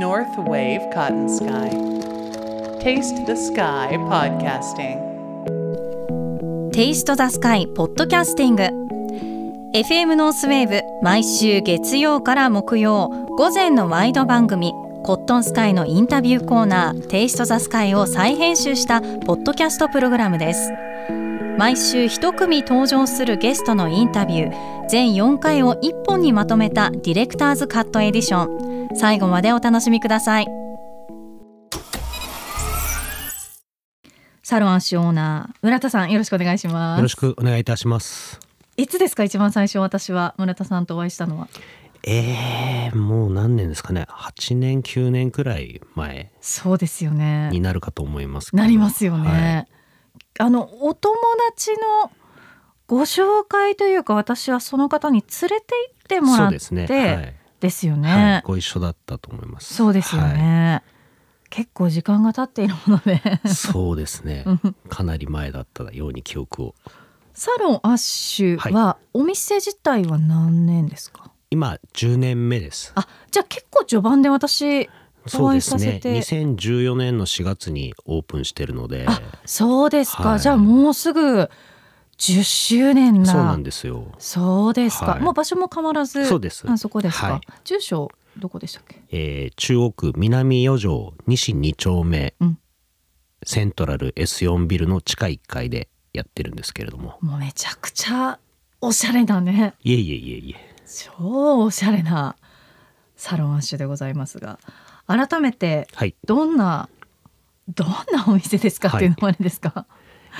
North Wave Cotton Sky. Taste the Sky Podcasting. テイストザスカイポッドキャスティング FM ノースウェーブ毎週月曜から木曜午前のワイド番組コットンスカイのインタビューコーナーテイストザスカイを再編集したポッドキャストプログラムです毎週一組登場するゲストのインタビュー全4回を1本にまとめたディレクターズカットエディション最後までお楽しみくださいサロンアッシュオーナー村田さんよろしくお願いしますよろしくお願いいたします。いつですか一番最初私は村田さんとお会いしたのは？えー、もう何年ですかね。8年9年くらい前そうですよねになるかと思います。なりますよね、あのお友達のご紹介というか私はその方に連れて行ってもらってそうですね。はい。ですよね、はい、ご一緒だったと思います。そうですよね、結構時間が経っているものではいそうですねうん。かなり前だったように記憶を。サロンアッシュはお店自体は何年ですか、今10年目です。あじゃあ結構序盤で私そうですね。お会いさせて2014年の4月にオープンしてるので。あそうですか、はいじゃあもうすぐ10周年な。そうなんですよ。そうですか、はい。もう場所も変わらずそうです。あそこですか、はい。住所どこでしたっけ？えー中央区南四条西2丁目、うん。セントラル S4 ビルの地下1階でやってるんですけれども。もうめちゃくちゃおしゃれだね。いえいえいえいえ。超おしゃれなサロンアッシュでございますが改めてはい。どんなどんなお店ですかっていうのもあれですか、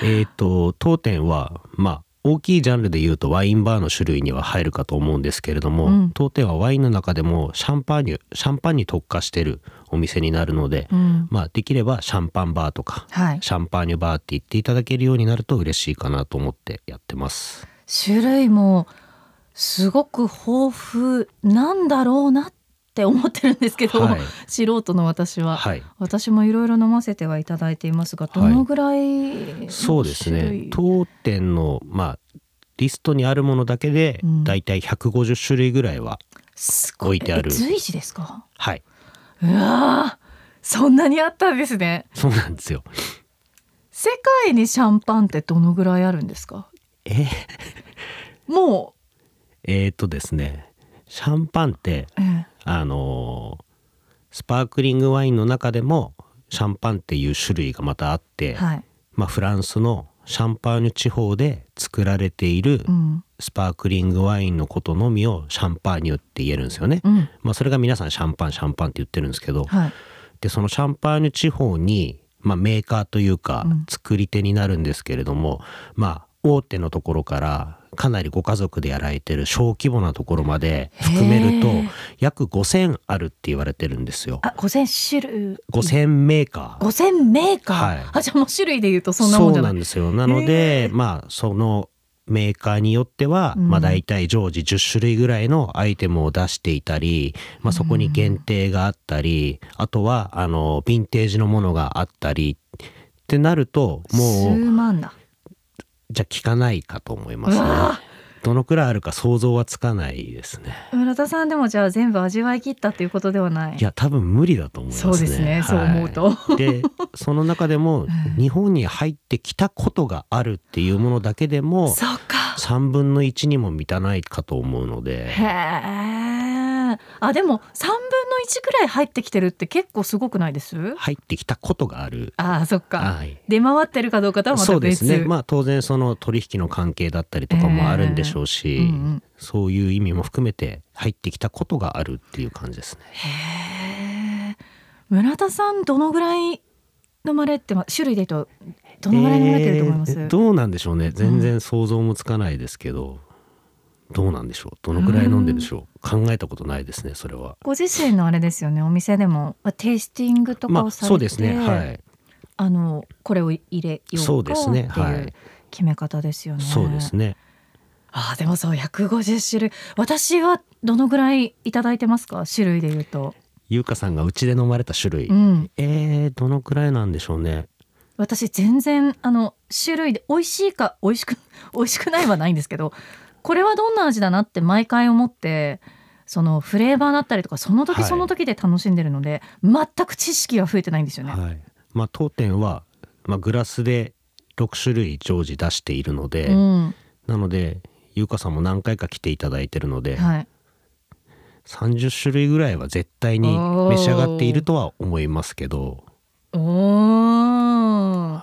えー、と当店はまあ大きいジャンルで言うとワインバーの種類には入るかと思うんですけれども、うん。当店はワインの中でもシャンパーニュシャンパンに特化してるお店になるので、うん。まあできればシャンパンバーとか、はい。シャンパーニュバーって言っていただけるようになると嬉しいかなと思ってやってます。種類もすごく豊富なんだろうなって思ってるんですけど、はい。素人の私は、はい。私もいろいろ飲ませてはいただいていますがどのぐらいのそうですね。当店のまあリストにあるものだけでうん。だいたい150種類ぐらいは、すご置いてある。え随時ですか？はい。うわーそんなにあったんですね。そうなんですよ。世界にシャンパンってどのぐらいあるんですか？え？もえーとですね。シャンパンってう、えあのースパークリングワインの中でもシャンパンっていう種類がまたあって、えはい、まあ、フランスのシャンパーニュ地方で作られているうん。スパークリングワインのことのみをシャンパーニュって言えるんですよね。うん。まあ、それが皆さんシャンパンシャンパンって言ってるんですけど、はい、でそのシャンパーニュ地方に、まあ、メーカーというかうん。作り手になるんですけれども、まあ大手のところからかなりご家族でやられてる小規模なところまで含めると約5,000あるって言われてるんですよ。あ五千種類。5,000メーカー。五千メーカー、はい。あじゃあもう種類で言うとそんなもんじゃない。そうなんですよ。なのでまあそのメーカーによっては、うん。まあ大体常時10種類ぐらいのアイテムを出していたり、まあ、そこに限定があったり、あとはあのヴィンテージのものがあったりってなるとも数う万だじゃあ効かないかと思いますね。どのくらいあるか想像はつかないですね。村田さんでもじゃあ全部味わい切ったっていうことではない。いや多分無理だと思いますね。そうですね、そう思うと。はいでその中でも 日本に入ってきたことがあるっていうものだけでもそうか。3分の1にも満たないかと思うので。へえあでも3分の1くらい入ってきてるって結構すごくないです？入ってきたことがある。あそっか、はい。出回ってるかどうかとはまそうでた別すね。まあ当然その取引の関係だったりとかもあるんでしょうし、うんうん。そういう意味も含めて入ってきたことがあるっていう感じですね。へえ村田さんどのぐらい飲まれてま種類で言うとどのぐらい飲まれてると思います、えーどうなんでしょうね。全然想像もつかないですけど、どうなんでしょう？どのくらい飲んでるでしょう？考えたことないですねそれは。ご自身のあれですよねお店でもまあテイスティングとかまあをされて、そうですねはいあのこれを入れよそううかですねはい決め方ですよね。そうですね。あーでもそう150種類私はどのぐらいいただいてますか？種類で言うと。優香さんがうちで飲まれた種類、うん、えー、どのくらいなんでしょうね。私全然あの種類で美味しいか美味しく美味しくないはないんですけどこれはどんな味だなって毎回思ってそのフレーバーだったりとかその時はい。その時で楽しんでるので、全く知識が増えてないんですよね。はい。まあ、当店は、まあ、グラスで6種類常時出しているので、うん。なので優香さんも何回か来ていただいてるので、はい、30種類ぐらいは絶対に召し上がっているとは思いますけど、おー。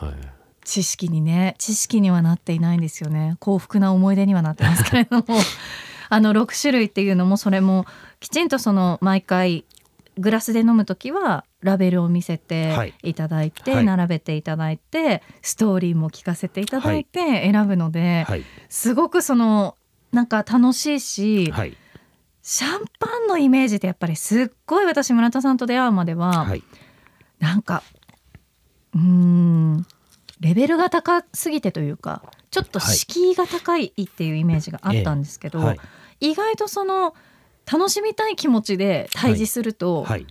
はい、知識にね知識にはなっていないんですよね。幸福な思い出にはなってますけれども。あの6種類っていうのもそれもきちんとその毎回グラスで飲む時はラベルを見せはてい。いただいて、はい。並べていただいてストーリーも聞かせていただいて選ぶので、はい。すごくそのなんか楽しいし、はい。シャンパンのイメージってやっぱりすっごい私村田さんと出会うまでは、はい。なんかうーんレベルが高すぎてというかちょっとはい。敷居が高いっていうイメージがあったんですけど、はい。意外とその楽しみたい気持ちで対峙すると、はい。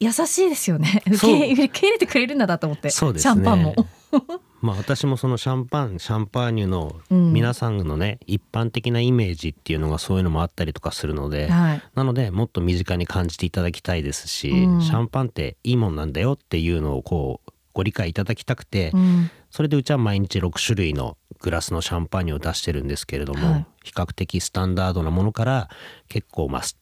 優しいですよね。受け受け入れてくれるんだなと思って、そうですね。シャンパンも。まあ私もそのシャンパンシャンパーニュのうん。皆さんのね、一般的なイメージっていうのがそういうのもあったりとかするので、はい。なのでもっと身近に感じていただきたいですし、うん。シャンパンっていいもんなんだよっていうのをこうご理解いただきたくて、うん。それでうちは毎日6種類のグラスのシャンパーニュを出してるんですけれども、はい。比較的スタンダードなものから結構まあす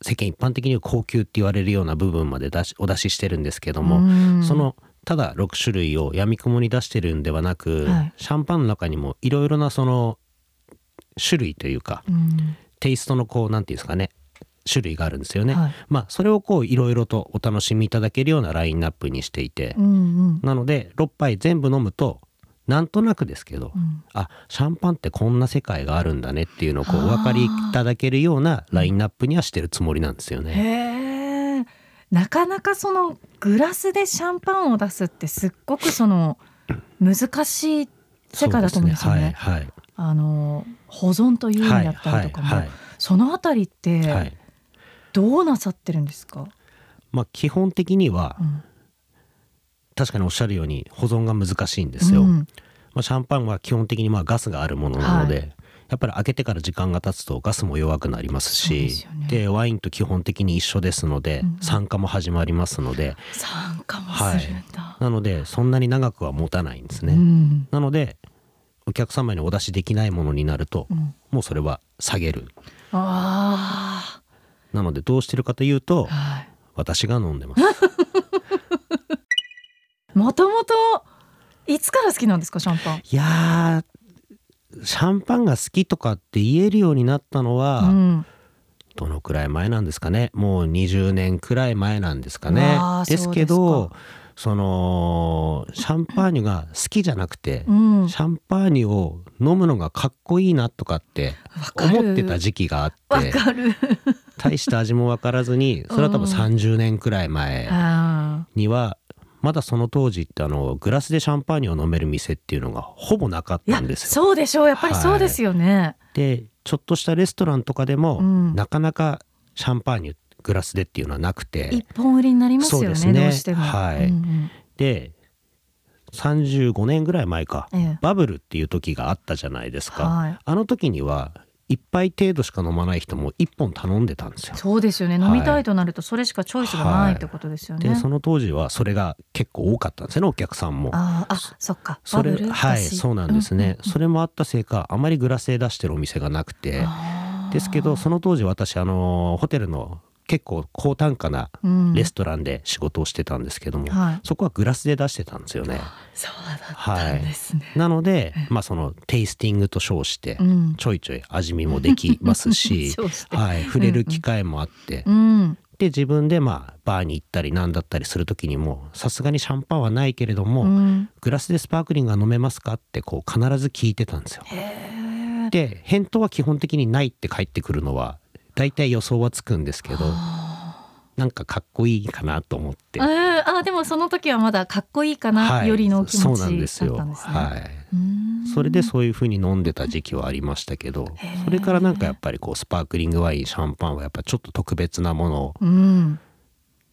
世間一般的には高級って言われるような部分まで出しお出ししてるんですけども、うん。そのただ6種類をやみくもに出してるんではなく、はい。シャンパンの中にもいろいろなその種類というかうん。テイストのこうなんていうんですかね種類があるんですよね。はい。まあそれをこういろいろとお楽しみいただけるようなラインナップにしていて、うんうん。なので6杯全部飲むとなんとなくですけど、うん。あシャンパンってこんな世界があるんだねっていうのをこうお分かりいただけるようなラインナップにはしてるつもりなんですよね。なかなかそのグラスでシャンパンを出すってすっごくその難しい世界だと思うんですよね。はいはい。あの保存という意味だったりとかも、はいはいそのあたりっはいはていどうなさってるんですか？まあ基本的にはうん。確かにおっしゃるように保存が難しいんですよ。うん。まあ、シャンパンは基本的にまあガスがあるものなので、はやっぱり開けてから時間が経つとガスも弱くなりますしすよね。でワインと基本的に一緒ですので、うん。酸化も始まりますので参加もするんだ。なのでそんなに長くは持たないんですね。うん。なのでお客様にお出しできないものになると、うん。もうそれは下げる。あなのでどうしてるかというとあ、はい。私が飲んでます。もともといつから好きなんですかシャンパン？いやーシャンパンが好きとかって言えるようになったのは、うん。どのくらい前なんですかね？もう20年くらい前なんですかね。ですけどそのシャンパーニュが好きじゃなくて、うん。シャンパーニュを飲むのがかっこいいなとかって思ってた時期があってわかる。大した味も分からずにそれは多分うん30年くらい前あにはまだその当時ってあのグラスでシャンパーニュを飲める店っていうのがほぼなかったんですよ。そうでしょう。やっぱりそうですよね。でちょっとしたレストランとかでも、うん。なかなかシャンパーニュグラスでっていうのはなくて。一本売りになりますよねそうですね。どうしても。はい。うんうん。で35年ぐらい前か、ええ。バブルっていう時があったじゃないですか、はい。あの時には一杯程度しか飲まない人も一本頼んでたんですよ。そうですよね。はい。飲みたいとなるとそれしかチョイスがないってことですよね。でその当時はそれが結構多かったんですよねお客さんも。あーあそっか。それバブルだし。はいそうなんですね、うんうんそれもあったせいかあまりグラスで出してるお店がなくて。ですけどその当時私あのホテルの結構高単価なうん。レストランで仕事をしてたんですけども、はい。そこはグラスで出してたんですよね。そうだったんですね。なので、まあ、そのテイスティングと称してうん。ちょいちょい味見もできますし はい、触れる機会もあって、うん。で自分でまあバーに行ったりなんだったりする時にもさすがにシャンパンはないけれども、うん。グラスでスパークリングが飲めますか？ってこう必ず聞いてたんですよ。で返答は基本的にないって返ってくるのは大体予想はつくんですけどなんかかっこいいかなと思って。えーあでもその時はまだかっこいいかな、はいよりのお気持ちだったんでなんです。ね。はい。うんそれでそういう風に飲んでた時期はありましたけどそれからなんかやっぱりこうスパークリングワインシャンパンはやっぱちょっと特別なものうん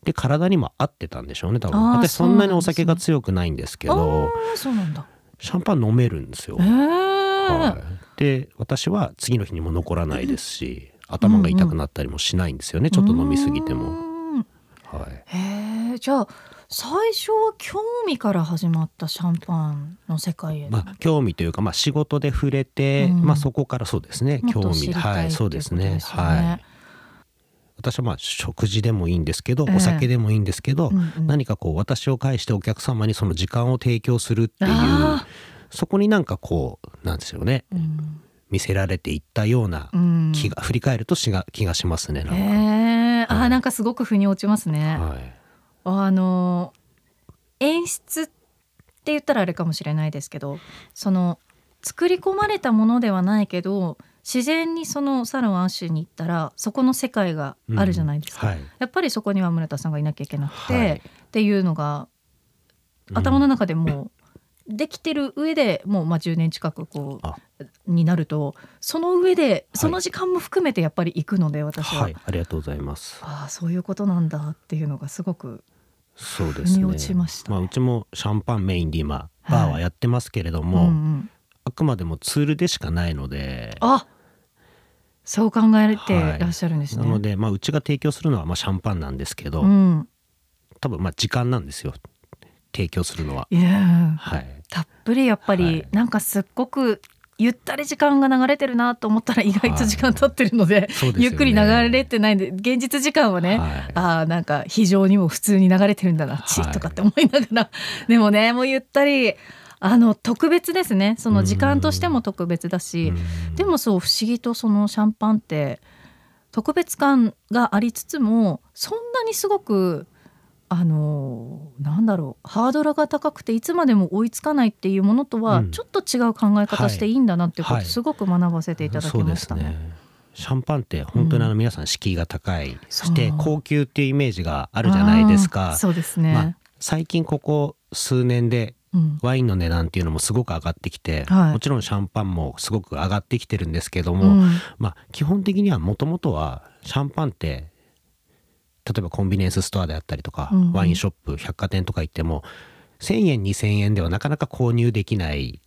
で体にも合ってたんでしょうね多分私そんなにお酒が強くないんですけあどーそうなんだ。シャンパン飲めるんですよえ。ーはい、で私は次の日にも残らないですし頭が痛くなったりもしないんですよね、ちょっと飲みすぎても。うーんはい、へえじゃあ最初は興味から始まったシャンパンの世界への、まあ、興味というか、まあ、仕事で触れて、うん。まあ、そこからそうですね。興味はいそうですね。ねはい。私はまあ食事でもいいんですけど、ええ。お酒でもいいんですけど、うんうん。何かこう私を介してお客様にその時間を提供するっていうあそこになんかこうなんですよね。うん見せられていったようなうん。気が、振り返るとしが気がしますねなんか。へえあはい。ーなんかすごく腑に落ちますね、はい。あの演出って言ったらあれかもしれないですけどその作り込まれたものではないけど自然にそのサロンアッシュに行ったらそこの世界があるじゃないですか、はい。やっぱりそこには村田さんがいなきゃいけなくて、はい。っていうのが頭の中でもうできてる上でもうまあ10年近くこあ。うになるとその上でその時間も含めてやっぱり行くので私は、はい、ありがとうございます。ああそういうことなんだっていうのがすごくそうですね。腑に落ちましたね。あ、うちもシャンパンメインで今はいバーはやってますけれども、うんうん。あくまでもツールでしかないので、あそう考えてはい。らっしゃるんですね。なので、まあ、うちが提供するのはまあシャンパンなんですけど、うん、多分まあ時間なんですよ提供するのは。はい、たっぷりやっぱり、はい。なんかすっごくゆったり時間が流れてるなと思ったら意外と時間経ってるので,、そうでね。ゆっくり流れてないんで現実時間はね、はい。ああなんか非常にも普通に流れてるんだなチッとかって思いながら、でもねもうゆったりあの特別ですね。その時間としても特別だし、うん。でもそう不思議とそのシャンパンって特別感がありつつもそん。なにすごくあのなんだろうハードルが高くていつまでも追いつかないっていうものとはうん。ちょっと違う考え方していいんだなっていうことはい。すごく学ばせていただきましたね。そうですね。シャンパンって本当にあの皆さん敷居が高い、してそう。高級っていうイメージがあるじゃないですあかー。そうですね。まあ、最近ここ数年でうん。ワインの値段っていうのもすごく上がってきて、はい。もちろんシャンパンもすごく上がってきてるんですけども、うん。まあ基本的にはもともとはシャンパンって例えばコンビニエンスストアであったりとか、うんうんワインショップ百貨店とか行っても1,000円2,000円ではなかなか購入できない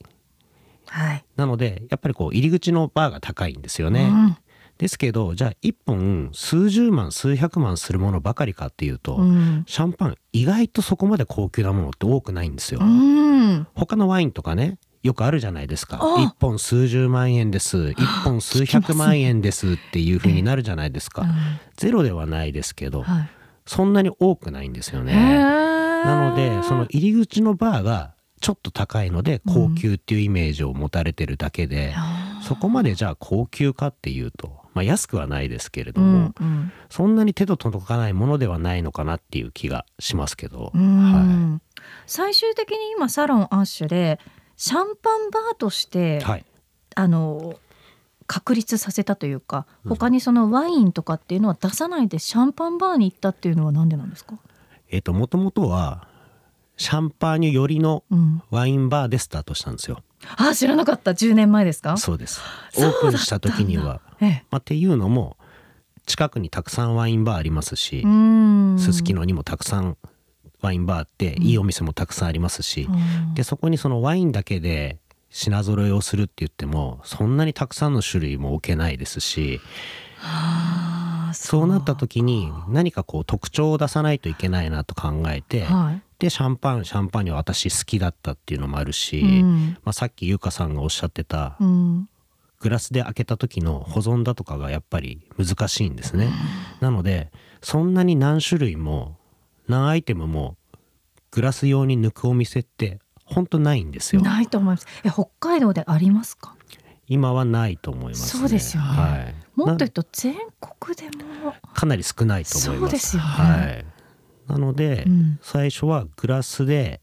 はい。なのでやっぱりこう入り口のバーが高いんですよね。うんですけどじゃあ1本数十万数百万するものばかりかっていうと、うんシャンパン意外とそこまで高級なものって多くないんですよ。うん他のワインとかねよくあるじゃないですか。あ。1本数十万円です。1本数百万円ですっていう風になるじゃないですか、ゼロではないですけど、はい。そんなに多くないんですよへねー。なのでその入り口のバーがちょっと高いので高級っていうイメージを持たれてるだけで、そこまでじゃあ高級かっていうと、まあ、安くはないですけれどうも、んうん。そんなに手と届かないものではないのかなっていう気がしますけど、うん。は最終的に今サロンアッシュでシャンパンバーとして、い、はい、あの確立させたというかうん。他にそのワインとかっていうのは出さないでシャンパンバーに行ったっていうのは何でなんですか、えっ、ともともとはシャンパーニュ寄りのうん、ワインバーでスタートしたんですよ。あ知らなかった。10年前ですか？そうです。オープンした時には、ええ。まあ、っていうのも近くにたくさんワインバーありますしう、ん。すすきのにもたくさんワインバーあって、いいお店もたくさんありますし、うん。でそこにそのワインだけで品揃えをするって言ってもそんなにたくさんの種類も置けないですしそうなった時に何かこう特徴を出さないといけないなと考えて、はい。でシャンパンシャンパンには私好きだったっていうのもあるし、うん。まあ、さっき優香さんがおっしゃってたうん。グラスで開けた時の保存だとかがやっぱり難しいんですね。なのでそんなに何種類も何アイテムもグラス用に抜くお店ってほんとないんですよ。ないと思いますえ北海道でありますか？今はないと思います、ね。そうですよねはい、もっと言うなと全国でもかなり少ないと思います。そうですよねはい。なので、うん最初はグラスで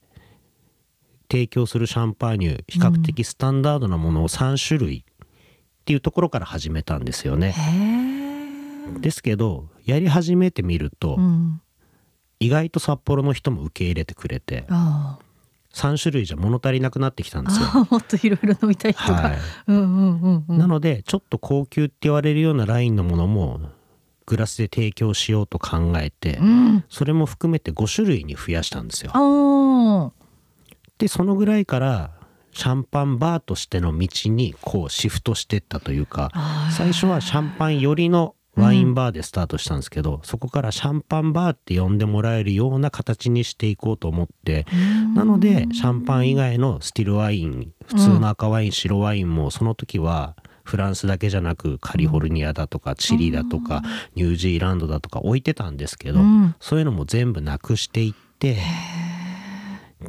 提供するシャンパーニュ比較的スタンダードなものを3種類っていうところから始めたんですよね。へえ、ですけどやり始めてみると、うん、意外と札幌の人も受け入れてくれてあ3種類じゃ物足りなくなってきたんですよ。あもっといろいろ飲みたい人が、なのでちょっと高級って言われるようなラインのものもグラスで提供しようと考えて、うん。それも含めて5種類に増やしたんですよ。でそのぐらいからシャンパンバーとしての道にこうシフトしてったというか最初はシャンパン寄りのワインバーでスタートしたんですけど、そこからシャンパンバーって呼んでもらえるような形にしていこうと思ってなのでシャンパン以外のスティルワイン普通の赤ワイン、白ワインもその時はフランスだけじゃなくカリフォルニアだとかチリだとかニュージーランドだとか置いてたんですけど、うん。そういうのも全部なくしていって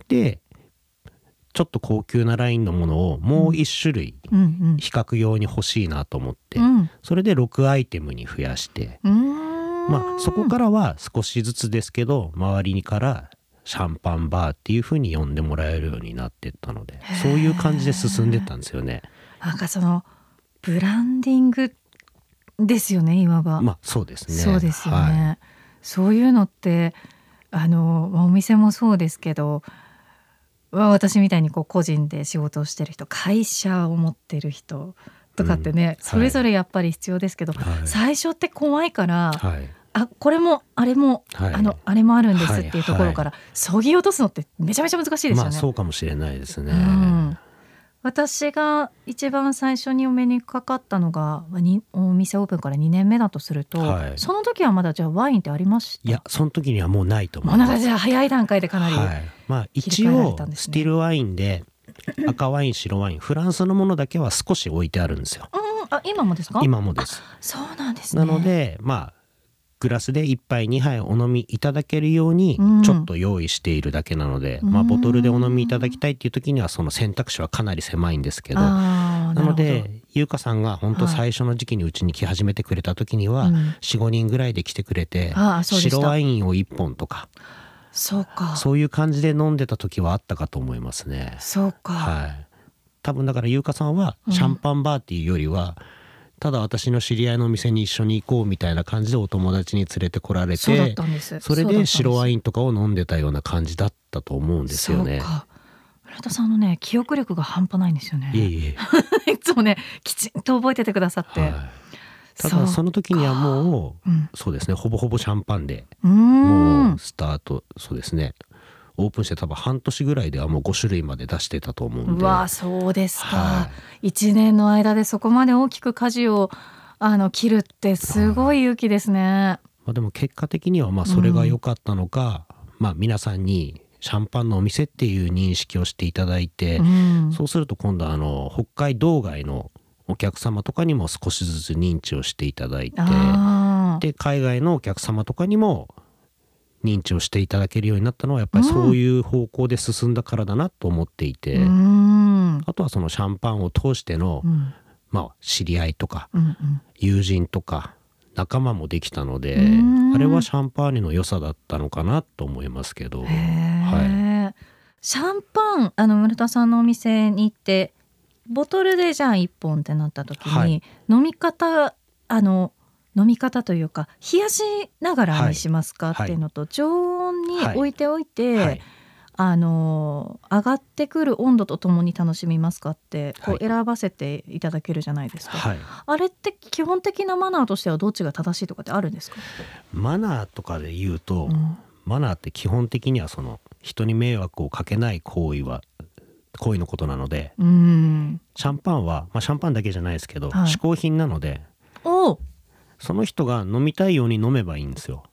でちょっと高級なラインのものをもう一種類うん比較用に欲しいなと思って、うん。それで6アイテムに増やして、うん。まあそこからは少しずつですけど周りにからシャンパンバーっていう風に呼んでもらえるようになってったのでそういう感じで進んでったんですよね。なんかそのブランディングですよねいわば、まあそうですね。そうですよね、はい。そういうのってあのまあお店もそうですけどまあ私みたいにこう個人で仕事をしてる人会社を持ってる人とかってね、うん。それぞれやっぱり必要ですけど、はい。最初って怖いから、はい。あこれもあれも、はい。あのあれもあるんですはいっていうところから、そぎ落とすのってめちゃめちゃ難しいですよね。まあそうかもしれないですね。うん私が一番最初にお目にかかったのがまあにお店オープンから2年目だとすると、はい。その時はまだじゃあワインってありました？いやその時にはもうないと思います。じゃあ早い段階でかなり、はい、まあ一応スティルワインで赤ワイン白ワインフランスのものだけは少し置いてあるんですよ。うん。あ今もですか？今もです。そうなんですね。なのでまあグラスで1杯2杯お飲みいただけるようにうん。ちょっと用意しているだけなので、まあ、うんボトルでお飲みいただきたいっていう時にはその選択肢はかなり狭いんですけどなのるで優香さんが本当はい最初の時期にうちに来始めてくれた時にはうん。45人ぐらいで来てくれて白ワインを1本とかそうか。そういう感じで飲んでた時はあったかと思いますね。そうか、はい、多分だから優香さんはうん。シャンパンバーっていうよりは、ただ私の知り合いのお店に一緒に行こうみたいな感じでお友達に連れてこられてそれで白ワンインとかを飲んでたような感じだったと思うんですよね。村田さんのね記憶力が半端ないんですよね。いえいえ、いつもねきちんと覚えててくださって、はい、ただその時にはもううん。そうですね。ほぼほぼシャンパンでもうんスタートそうですねオープンして多分半年ぐらいではもう5種類まで出してたと思うんで。うわそうですか、は一年の間でそこまで大きく舵をあの切るってすごい勇気ですね。まあ、でも結果的にはまあそれが良かったのか、まあ皆さんにシャンパンのお店っていう認識をしていただいて、うん。そうすると今度はあの北海道外のお客様とかにも少しずつ認知をしていただいてで海外のお客様とかにも認知をしていただけるようになったのはやっぱりそういう方向で進んだからだなと思っていて、うん。あとはそのシャンパンを通しての、うん。まあ、知り合いとかうんうん。友人とか仲間もできたのでうん。あれはシャンパーニュの良さだったのかなと思いますけど、へはーシャンパンあの村田さんのお店に行ってボトルでじゃあ1本ってなった時に、はい。飲み方あの飲み方というか冷やしながらにしますか、はい。っていうのと常温にはい。置いておいて、いはい。あの上がってくる温度とともに楽しみますかってこうはい選ばせていただけるじゃないですか、はい、あれって基本的なマナーとしてはどっちが正しいとかってあるんですか、マナーとかで言うと、うん。マナーって基本的にはその人に迷惑をかけない行為は行為のことなのでうん、シャンパンは、まあ、シャンパンだけじゃないですけど、はい。嗜好品なのでおその人が飲みたいように飲めばいいんですよ。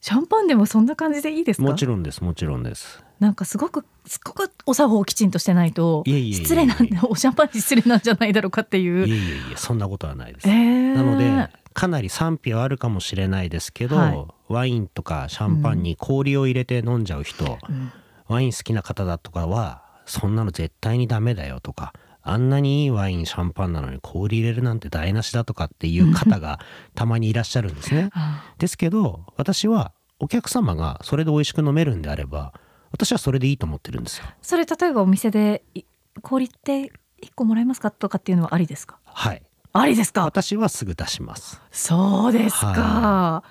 シャンパンでもそんな感じでいいですか？もちろんですもちろんです。なんかすごくすごくお作法をきちんとしてないと失礼なんおシャンパンに失礼なんじゃないだろうかっていう。いえいえいえそんなことはないです、えー。なのでかなり賛否はあるかもしれないですけど、はい。ワインとかシャンパンに氷を入れて飲んじゃう人、うん。ワイン好きな方だとかはそんなの絶対にダメだよとかあんなにいいワインシャンパンなのに氷入れるなんて台無しだとかっていう方がたまにいらっしゃるんですね。あですけど私はお客様がそれで美味しく飲めるんであれば私はそれでいいと思ってるんですよ。それ例えばお店でい氷って一個もらえますかとかっていうのはありですか？はい。ありですか？私はすぐ出します。そうですか、は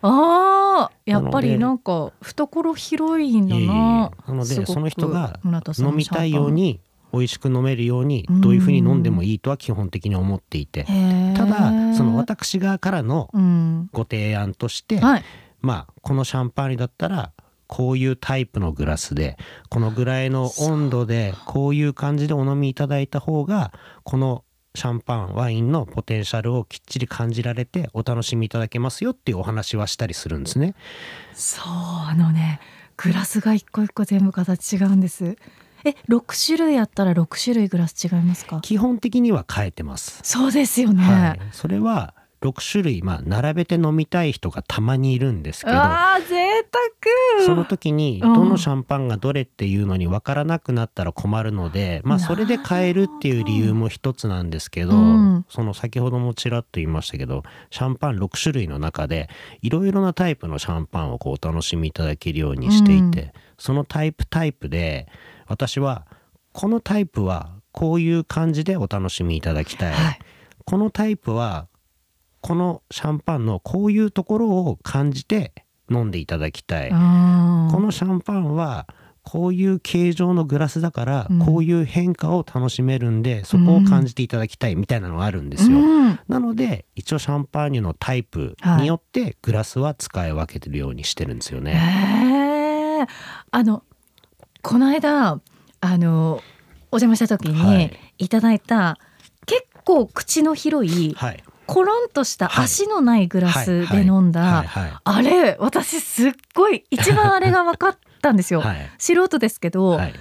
あーやっぱりなんか懐広いんだななのでその人が飲みたいように美味しく飲めるようにうん。どういうふうに飲んでもいいとは基本的に思っていて。ただその私側からのうん。ご提案としてはい。まあこのシャンパーニュだったらこういうタイプのグラスでこのぐらいの温度でこういう感じでお飲みいただいた方がこのシャンパンワインのポテンシャルをきっちり感じられてお楽しみいただけますよっていうお話はしたりするんですね。そうあのねグラスが一個一個全部形違うんですえ六種類あったら六種類グラス違いますか？基本的には変えてます。そうですよね、はい、それは6種類まあ並べて飲みたい人がたまにいるんですけどあー贅沢。その時にうん。どのシャンパンがどれっていうのに分からなくなったら困るので、まあそれで変えるっていう理由も一つなんですけど、うん。その先ほどもちらっと言いましたけどシャンパン6種類の中でいろいろなタイプのシャンパンをこうお楽しみいただけるようにしていて、うんそのタイプタイプで私はこのタイプはこういう感じでお楽しみいただきたい、はい。このタイプはこのシャンパンのこういうところを感じて飲んでいただきたい、このシャンパンはこういう形状のグラスだからうん。こういう変化を楽しめるんで、そこを感じていただきたいみたいなのがあるんですよ。うん。なので一応シャンパーニュのタイプによってグラスは使い分けてるようにしてるんですよね。へえあのこの間あのお邪魔した時はにい。いただいた、結構口の広いはい。コロンとしたはい。足のないグラスで飲んだ、はい。はい。あれ私すっごい一番あれが分かったんですよ。はい。素人ですけど、はい。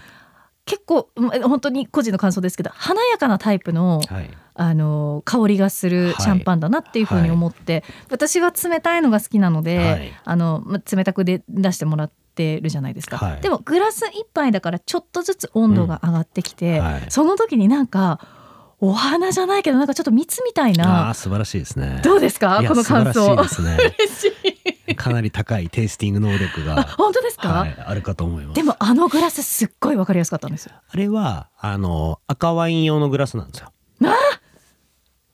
結構うん本当に個人の感想ですけど華やかなタイプのはい。あの香りがするシャンパンだなっていうふうに思って、私は冷たいのが好きなので、はい。あのま冷たくで出してもらってるじゃないですか、はい。でもグラス一杯だからちょっとずつ温度が上がってきて、はい。その時になんかお花じゃないけどなんかちょっと蜜みたいあなあ素晴らしいですね。どうですか？この感想。素晴らしいですね。嬉しい。かなり高いテイスティング能力あが、本当ですか、はい、あるかと思います。でもあのグラスすっごいわかりやすかったんですよ。あれはあの赤ワイン用のグラスなんですよ。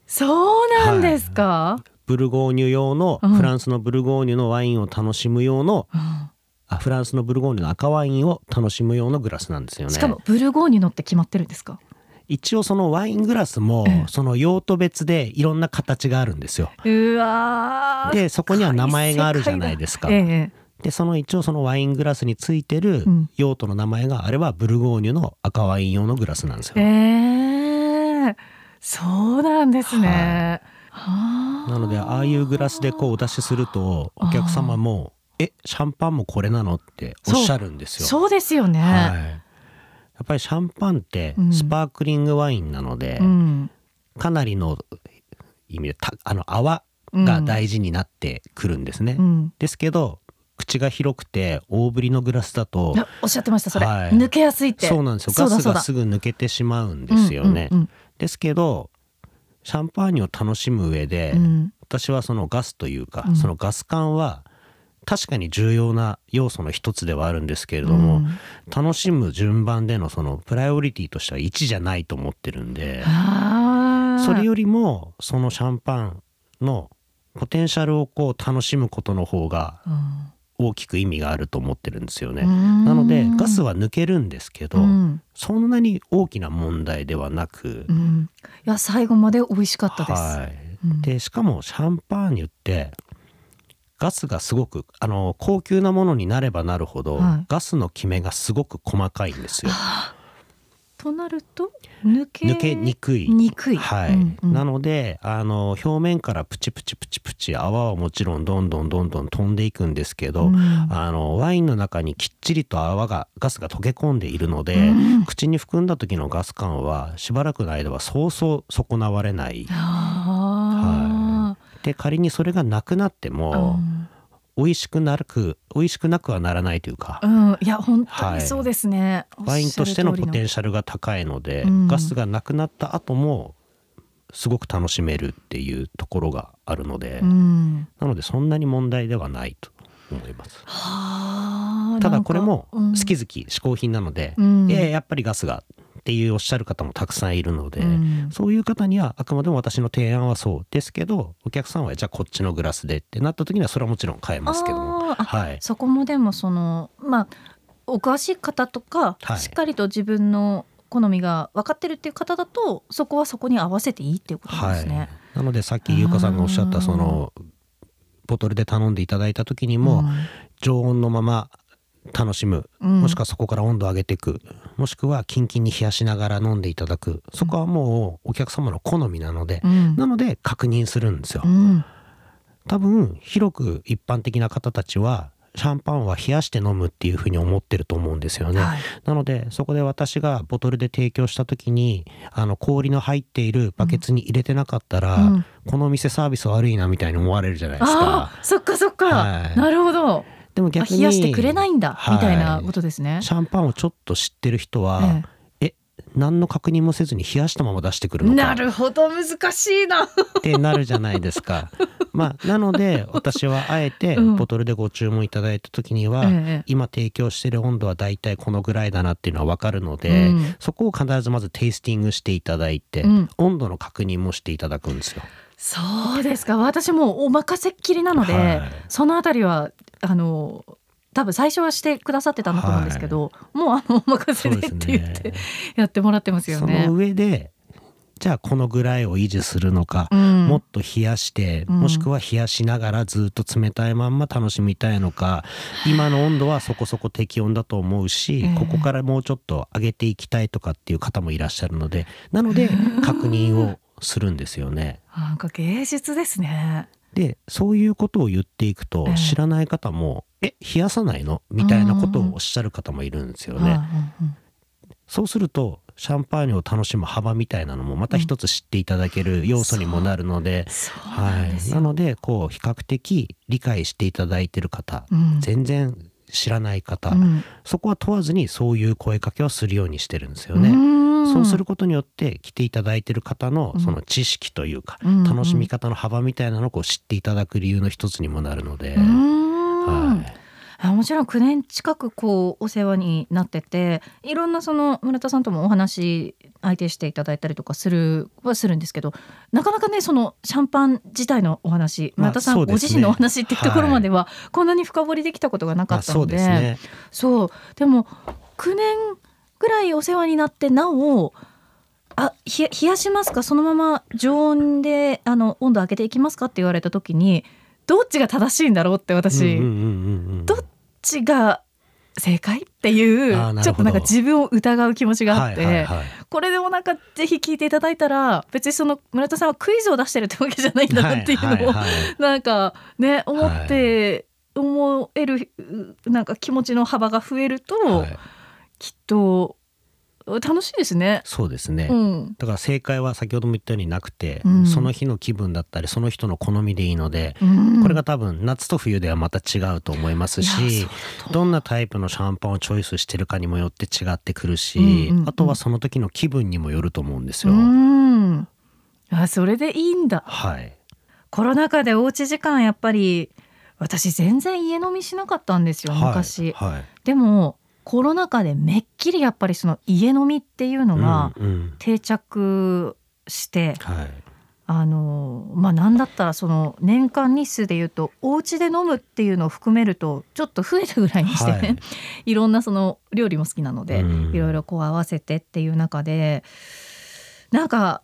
そうなんですか、ブルゴーニュ用の、うん。フランスのブルゴーニュのワインを楽しむ用のあフランスのブルゴーニュの赤ワインを楽しむ用のグラスなんですよね。しかもブルゴーニュのって決まってるんですか？一応そのワイングラスも、ええその用途別でいろんな形があるんですよ。うわーでそこには名前があるじゃないですか。ええでその一応そのワイングラスについてるうん用途の名前があればブルゴーニュの赤ワイン用のグラスなんですよ。ええそうなんですね。はあなのでああいうグラスでこうお出しするとお客様も「えシャンパンもこれなの?」っておっしゃるんですよ。そうですよね。はい、やっぱりシャンパンってうんスパークリングワインなので、うん、かなりの意味でたあの泡が大事になってくるんですね。うん、ですけど口が広くて大ぶりのグラスだとおっしゃってましたそれ、はい抜けやすいって。そうなんですよガスがすぐ抜けてしまうんですよね。うんうんですけどシャンパーニュを楽しむ上で、うん私はそのガスというか、うんそのガス感は確かに重要な要素の一つではあるんですけれども、うん。楽しむ順番でのそのプライオリティとしては1じゃないと思ってるんでそれよりもそのシャンパンのポテンシャルをこう楽しむことの方が大きく意味があると思ってるんですよね。うん。なのでガスは抜けるんですけど、うん。そんなに大きな問題ではなく、うん、いや最後まで美味しかったです。はい。うん。でしかもシャンパーニュってガスがすごくあの高級なものになればなるほど、はいガスのキメがすごく細かいんですよ。となると抜け抜けにくい。にくい。はい、うんうんなのであの表面からプチプチプチプチ泡はもちろんどんどんどんどん飛んでいくんですけど、うんあのワインの中にきっちりと泡がガスが溶け込んでいるので、うん口に含んだ時のガス感はしばらくの間はそうそう損なわれない。あで仮にそれがなくなってーも、美味しくなく美味しくなくはならないというか、うん、うん、いや本当にそうですね。ワインとしてのポテンシシャルが高いので、うん。ガスがなくなった後もすごく楽しめるっていうところがあるので、うん、なのでそんなに問題ではないと思います。はあ。ただこれも好き好き嗜好品なので、うん。やっぱりガスがっていうおっしゃる方もたくさんいるので、うん。そういう方にはあくまでも私の提案はそうですけどお客さんはじゃあこっちのグラスでってなった時にはそれはもちろん変えますけどはい。そこもでもそのまあお詳しい方とか、はい。しっかりと自分の好みが分かってるっていう方だとそこはそこに合わせていいっていうことですね。なのでさっき優香さんがおっしゃったそのボトルで頼んでいただいた時にも、うん。常温のまま楽しむ。うん。もしくはそこから温度を上げていく。もしくはキンキンに冷やしながら飲んでいただく。そこはもうお客様の好みなので、うん。なので確認するんですよ。うん。多分広く一般的な方たちはシャンパンは冷やして飲むっていうふうに思ってると思うんですよね、はい。なのでそこで私がボトルで提供した時にあの氷の入っているバケツに入れてなかったら、うん。このお店サービス悪いなみたいに思われるじゃないですあか。あそっかそっか、はい。なるほどでも逆にあ冷やしてくれないんだ、はいみたいなことですね。シャンパンをちょっと知ってる人は、ええ何の確認もせずに冷やしたまま出してくるえのかなるほど難しいな。ってなるじゃないですか。まあなので私はあえてうんボトルでご注文いただいた時には、ええ今提供してる温度はだいたいこのぐらいだなっていうのは分かるので、うんそこを必ずまずテイスティングしていただいて、うん温度の確認もしていただくんですよ。そうですか。私もうお任せっきりなので、はい。そのあたりはあの多分最初はしてくださってたんだと思うんですけど、もうあのお任せでって言ってやってもらってますよそねの。上でじゃあこのぐらいを維持するのか、うん。もっと冷やして、うん。もしくは冷やしながらずっと冷たいまんま楽しみたいのか今の温度はそこそこ適温だと思うし、ええ。ここからもうちょっと上げていきたいとかっていう方もいらっしゃるのでなので確認をするんですよね。なんか芸術ですね。でそういうことを言っていくとええ知らない方も「え冷やさないの?」みたいなことをおっしゃる方もいるんですよね。そうするとシャンパーニュを楽しむ幅みたいなのもまた一つ知っていただける要素にもなるので、そうんですよ。なのでこう比較的理解していただいてる方、うん全然知らない方、うん。そこは問わずにそういう声かけをするようにしてるんですよね。ん。そうすることによって来ていただいてる方のうん。その知識というか、うん楽しみ方の幅みたいなのを知っていただく理由の一つにもなるので、はい、あもちろん9年近くこうお世話になってていろんなその村田さんともお話相手していただいたりとかするはするんですけどなかなかねそのシャンパン自体のお話まあ村田さん、ご自身のお話っていうところまではこんなに深掘りできたことがなかったので。そう。でも9年ぐらいお世話になってなおあ冷や冷やしますか？そのまま常温であの温度上げていきますか？って言われた時にどっちが正しいんだろうって私、ちが正解っていうちょっとなんか自分を疑う気持ちがあって、はいはいはい。これでもなんかぜひ聞いていただいたら別にその村田さんはクイズを出してるってわけじゃないんだなっていうのを、はいはいはい。なんかね思って思えるうなんか気持ちの幅が増えると、はい。きっと楽しいですね。そうですね。うん、だから正解は先ほども言ったようになくて、うん。その日の気分だったりその人の好みでいいので、うん。これが多分夏と冬ではまた違うと思いますしどんなタイプのシャンパンをチョイスしてるかにもよって違ってくるし、うんうんうん。あとはその時の気分にもよると思うんですよ。うん。あそれでいいんだ。はい、コロナ禍でおうち時間やっぱり私全然家飲みしなかったんですよ昔、はい。はい。でもコロナ禍でめっきりやっぱりその家飲みっていうのがうんうん。定着して、はい。あのまあ何だったらその年間日数でいうとお家で飲むっていうのを含めるとちょっと増えたぐらいにしてね、はい。い、ろんなその料理も好きなので、うん。いろいろこう合わせてっていう中でなんか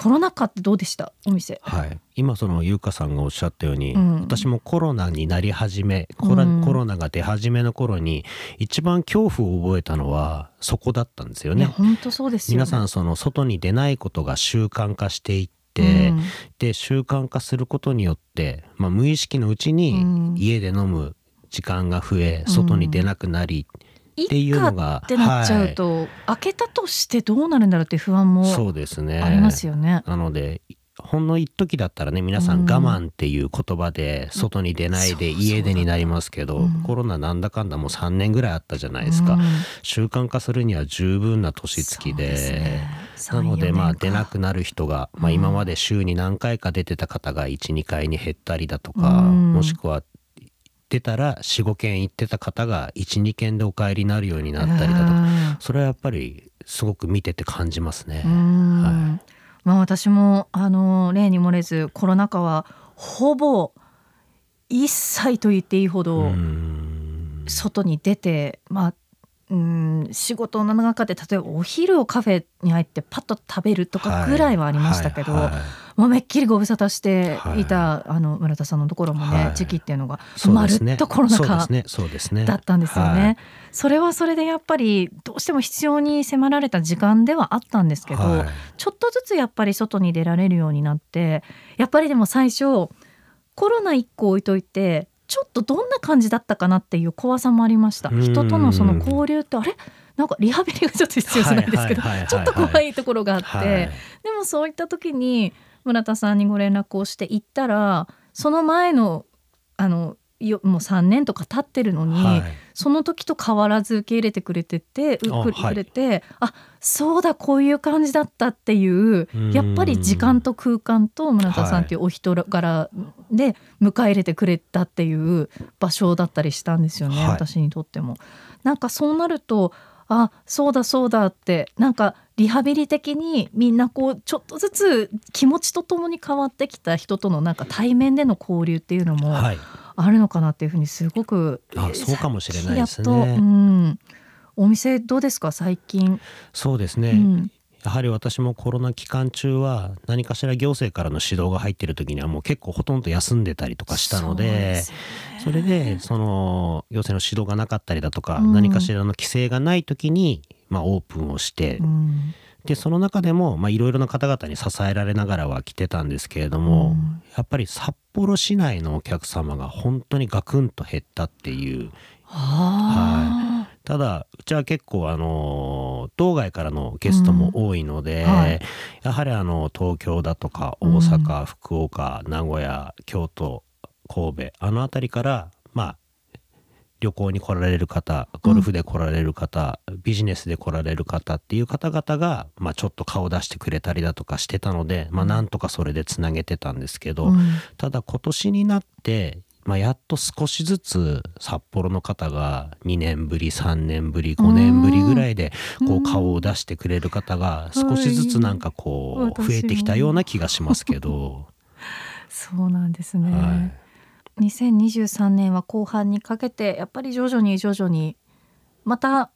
コロナ禍ってどうでした？お店。はい、今その優香さんがおっしゃったように、うん私もコロナになり始めコロ,、うんコロナが出始めの頃に一番恐怖を覚えたのはそこだったんですよね。本当そうですよ、ね。皆さんその外に出ないことが習慣化していって、うんで習慣化することによって、まあ、無意識のうちうんに家で飲む時間が増え、外に出なくなりっていうのがってなっちゃうと、開けたとしてどうなるんだろうっていう不安もそうですね。ありますよね。なのでほんの一時だったらね皆さうんん我慢っていう言葉で外に出ないで家出になりますけど、うん。コロナなんだかんだもう3年ぐらいあったじゃないですか、うん。習慣化するには十分な年月でなので3-4まあ出なくなる人が、まあ、うん。今まで週に何回か出てた方が12回に減ったりだとか、うん。もしくは出たら45件行ってた方が12件でお帰りになるようになったりだとか。それはやっぱりすごく見てて感じますね。うん。はまあ私もあの例に漏れずコロナ禍はほぼ一切と言っていいほうどん。外に出て、まあうん仕事の中で例えばお昼をカフェに入ってパッと食べるとかぐらいはありましたけど、はい。はいもうめっきりご無沙汰してい。た、あの村田さんのところもね、はい。時期っていうのがまるっとコロナ禍だったんですよね。はい。それはそれでやっぱりどうしても必要に迫られた時間ではあったんですけど、はい。ちょっとずつやっぱり外に出られるようになってやっぱりでも最初コロナ一個置いといてちょっとどんな感じだったかなっていう怖さもありました。うん。人とのその交流ってあれ？なんかリハビリがちょっと必要じゃないですけどちょっと怖いところがあって、はい。でもそういった時に村田さんにご連絡をして行ったらその前のあのよもう3年とか経ってるのに、はい。その時と変わらず受け入れてくれててうくあはい。れてあそうだこういう感じだったっていううん。やっぱり時間と空間と村田さんっていうお人柄で迎え入れてくれたっていう場所だったりしたんですよね、はい。私にとっても。なんかそうなるとあそうだそうだってなんかリハビリ的にみんなこうちょっとずつ気持ちとともに変わってきた人とのなんか対面での交流っていうのもはい。あるのかなっていうふうにすごくあそうかもしれないですね。うん、お店どうですか最近、そうですね、うん。やはり私もコロナ期間中は何かしら行政からの指導が入ってる時にはもう結構ほとんど休んでたりとかしたのでそれでその行政の指導がなかったりだとか、うん。何かしらの規制がない時に、まあ、オープンをして、うん。でその中でもまあいろいろな方々に支えられながらは来てたんですけれども、うん。やっぱり札幌市内のお客様が本当にガクンと減ったっていう。あただうちは結構あの道外からのゲストも多いので、うん。はい。やはりあの東京だとか大うん。阪、福岡名古屋京都神戸あの辺りからまあ旅行に来られる方ゴルフで来られる方、ビジネスで来られる方っていう方々が、まあ、ちょっと顔出してくれたりだとかしてたので、まあ、なんとかそれでつなげてたんですけど、うん。ただ今年になって、まあ、やっと少しずつ札幌の方が2年ぶり3年ぶり5年ぶりぐらいでこう顔を出してくれる方が少しずつなんかこうはい増えてきたような気がしますけど、そうなんですね、はい2023年は後半にかけてやっぱり徐々に徐々にまた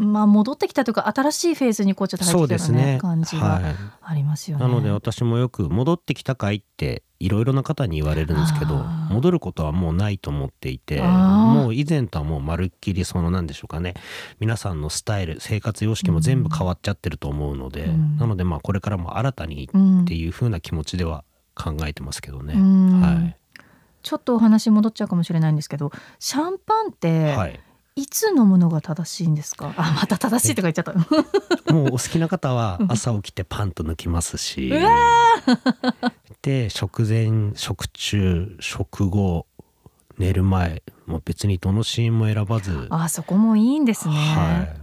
まあ戻ってきたというか新しいフェーズにこうちょっと入ってきたねですね。感じがはい。ありますよね。なので私もよく戻ってきたかいっていろいろな方に言われるんですけど戻ることはもうないと思っていてもう以前とはもうまるっきりそのなんでしょうかね。皆さんのスタイル生活様式も全部変わっちゃってると思うので、うん。なのでまあこれからも新たにうん。っていう風な気持ちでは考えてますけどね。うん。はいちょっとお話戻っちゃうかもしれないんですけどシャンパンってはい、いつ飲むのが正しいんですか？あまた正しいとか言っちゃった。もうお好きな方は朝起きてパンと抜きますし。で食前食中食後寝る前もう別にどのシーンも選ばず、あそこもいいんですね、はい、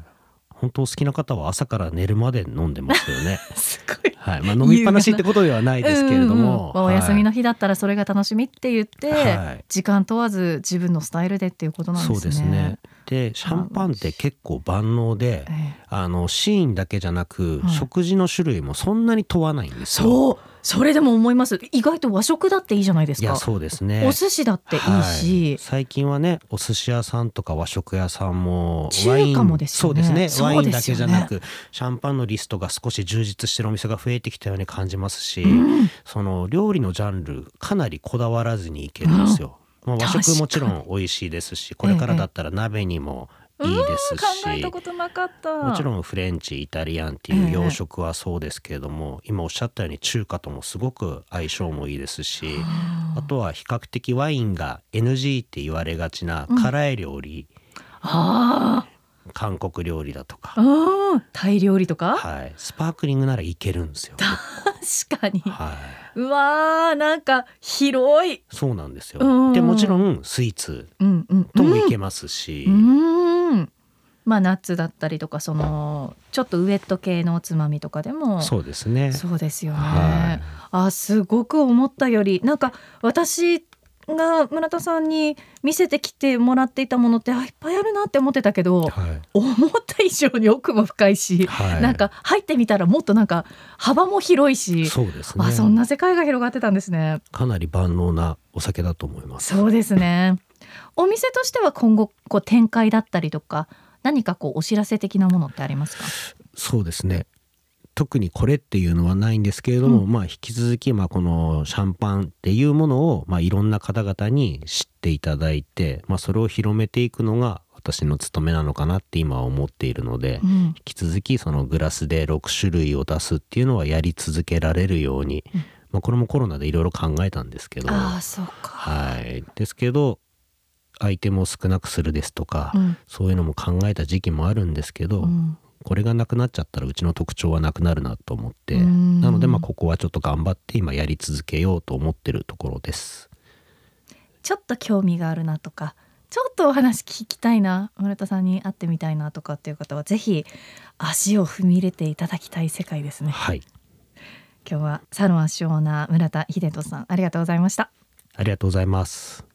本当お好きな方は朝から寝るまで飲んでますよね。すごい。はい、まあ飲みっぱなしってことではないですけれども、うんうんまあお休みの日日だったらそれが楽しみって言って、はい。時間問わず自分のスタイルでっていうことなんですね。そうですね。でシャンパンって結構万能でええ。あのシーンだけじゃなく、はい。食事の種類もそんなに問わないんですよ。そうそれでも思います。意外と和食だっていいじゃないですか。いやそうですね。お寿司だっていいはい。し、最近はねお寿司屋さんとか和食屋さんも中ワイン華もですよね。そうですね。ワインだけじゃなくシャンパンのリストが少し充実してるお店が増えてきたように感じますし、うん。その料理のジャンルかなりこだわらずにいけるんですよ。まあ、和食もちろん美味しいですしこれからだったら鍋にもいいですし、もちろんフレンチイタリアンっていう洋食はそうですけれども、今おっしゃったように中華ともすごく相性もいいですし、あとは比較的ワインが NG って言われがちな辛い料理、あ韓国料理だとか。タイ料理とか？はい、スパークリングならいけるんですよ。確かに。はい、うわーなんか広い。そうなんですよ。うんでもちろんスイーツうんうんともいけますし、うん。まあナッツだったりとかそのちょっとウエット系のおつまみとかでも。そうですね。そうですよね。はい。あすごく思ったより。なんか私が村田さんに見せてきてもらっていたものってあいっぱいあるなって思ってたけどはい思った以上に奥も深いし、はいなんか入ってみたらもっとなんか幅も広いし、そうですね。あそんな世界が広がってたんですね。かなり万能なお酒だと思います。そうですね。お店としては今後こう展開だったりとか何かこうお知らせ的なものってありますか？そうですね特にこれっていうのはないんですけれども、うん。まあ引き続きまあこのシャンパンっていうものをまあいろんな方々に知っていただいて、まあ、それを広めていくのが私の務めなのかなって今は思っているので、うん。引き続きそのグラスで6種類を出すっていうのはやり続けられるように、うん。まあ、これもコロナでいろいろ考えたんですけどはい。ですけどアイテムを少なくするですとか、うん。そういうのも考えた時期もあるんですけど、うんこれがなくなっちゃったらうちの特徴はなくなるなと思ってうん。なのでまあここはちょっと頑張って今やり続けようと思ってるところです。ちょっと興味があるなとかちょっとお話聞きたいな村田さんに会ってみたいなとかっていう方はぜひ足を踏み入れていただきたい世界ですね。はい。今日はサロン足オーナー村田秀人さんありがとうございました。ありがとうございます